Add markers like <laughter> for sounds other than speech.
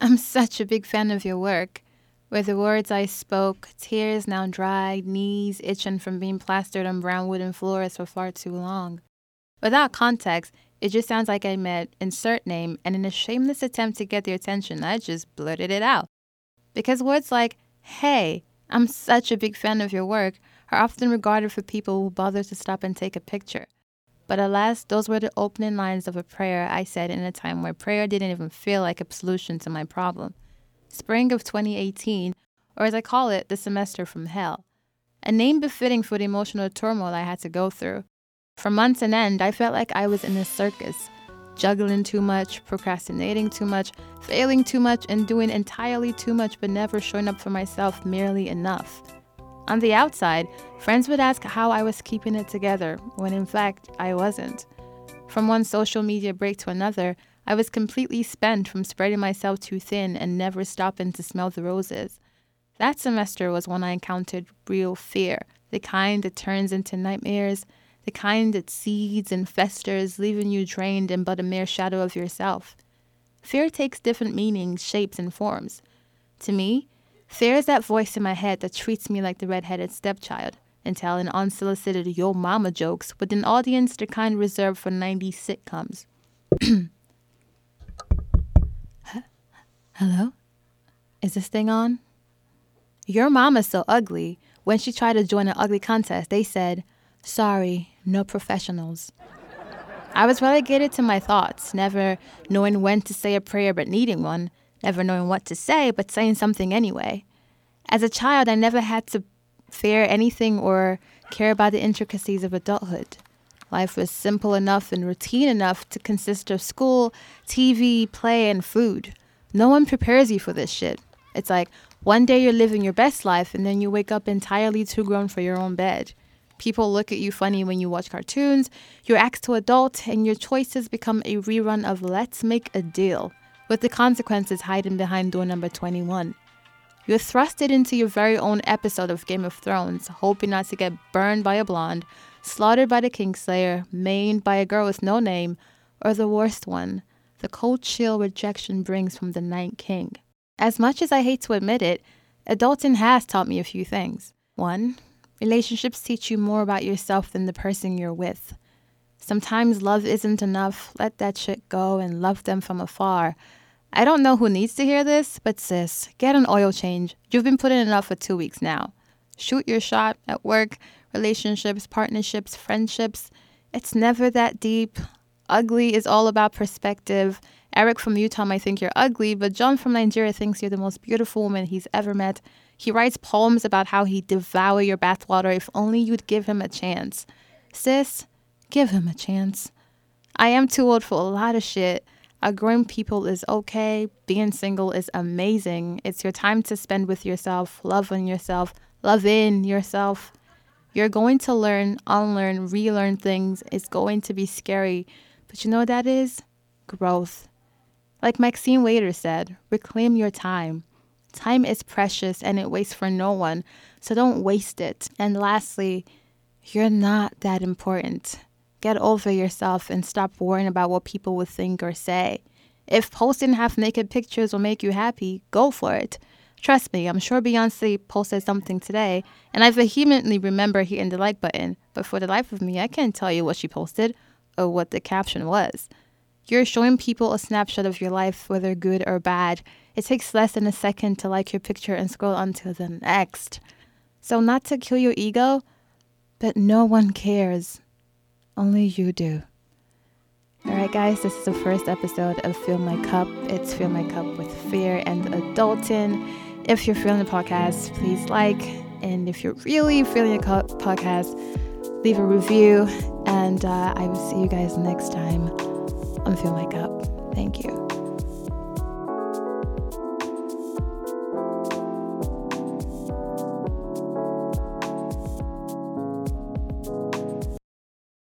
I'm such a big fan of your work. Were the words I spoke, tears now dried, knees itching from being plastered on brown wooden floors for far too long. Without context, it just sounds like I met insert name, and in a shameless attempt to get their attention, I just blurted it out. Because words like, hey, I'm such a big fan of your work, are often regarded for people who bother to stop and take a picture. But alas, those were the opening lines of a prayer I said in a time where prayer didn't even feel like a solution to my problem. Spring of 2018, or as I call it, the semester from hell. A name befitting for the emotional turmoil I had to go through. For months on end, I felt like I was in a circus, juggling too much, procrastinating too much, failing too much, and doing entirely too much, but never showing up for myself merely enough. On the outside, friends would ask how I was keeping it together, when in fact, I wasn't. From one social media break to another, I was completely spent from spreading myself too thin and never stopping to smell the roses. That semester was when I encountered real fear, the kind that turns into nightmares the kind that seeds and festers, leaving you drained and but a mere shadow of yourself. Fear takes different meanings, shapes, and forms. To me, is that voice in my head that treats me like the red-headed stepchild and telling unsolicited yo mama jokes with an audience the kind reserved for 90s sitcoms. <clears throat> Hello? Is this thing on? Your mama's so ugly. When she tried to join an ugly contest, they said, Sorry, no professionals. I was relegated to my thoughts, never knowing when to say a prayer but needing one, never knowing what to say but saying something anyway. As a child, I never had to fear anything or care about the intricacies of adulthood. Life was simple enough and routine enough to consist of school, TV, play, and food. No one prepares you for this shit. It's like one day you're living your best life and then you wake up entirely too grown for your own bed. People look at you funny when you watch cartoons, you act to adult, and your choices become a rerun of Let's Make a Deal, with the consequences hiding behind door number 21. You're thrusted into your very own episode of Game of Thrones, hoping not to get burned by a blonde, slaughtered by the Kingslayer, maimed by a girl with no name, or the worst one, the cold chill rejection brings from the Night King. As much as I hate to admit it, adulting has taught me a few things. One, Relationships teach you more about yourself than the person you're with. Sometimes love isn't enough. Let that shit go and love them from afar. I don't know who needs to hear this, but sis, get an oil change. You've been putting it off for two weeks now. Shoot your shot at work, relationships, partnerships, friendships. It's never that deep. Ugly is all about perspective. Eric from Utah might think you're ugly, but John from Nigeria thinks you're the most beautiful woman he's ever met. He writes poems about how he'd devour your bathwater if only you'd give him a chance. Sis, give him a chance. I am too old for a lot of shit. Outgrowing people is okay. Being single is amazing. It's your time to spend with yourself, love on yourself, love in yourself. You're going to learn, unlearn, relearn things. It's going to be scary. But you know what that is? Growth. Like Maxine Waters said, reclaim your time. Time is precious and it waits for no one, so don't waste it. And lastly, you're not that important. Get over yourself and stop worrying about what people will think or say. If posting half naked pictures will make you happy, go for it. Trust me, I'm sure Beyonce posted something today, and I vehemently remember hitting the like button, but for the life of me, I can't tell you what she posted or what the caption was. You're showing people a snapshot of your life, whether good or bad. It takes less than a second to like your picture and scroll on to the next. So, not to kill your ego, but no one cares. Only you do. Alright, guys, this is the first episode of Fill My Cup. It's Fill My Cup with Fear and Adulting. If you're feeling the podcast, please like. And if you're really feeling the podcast, leave a review. And uh, I will see you guys next time on Fill My Cup. Thank you.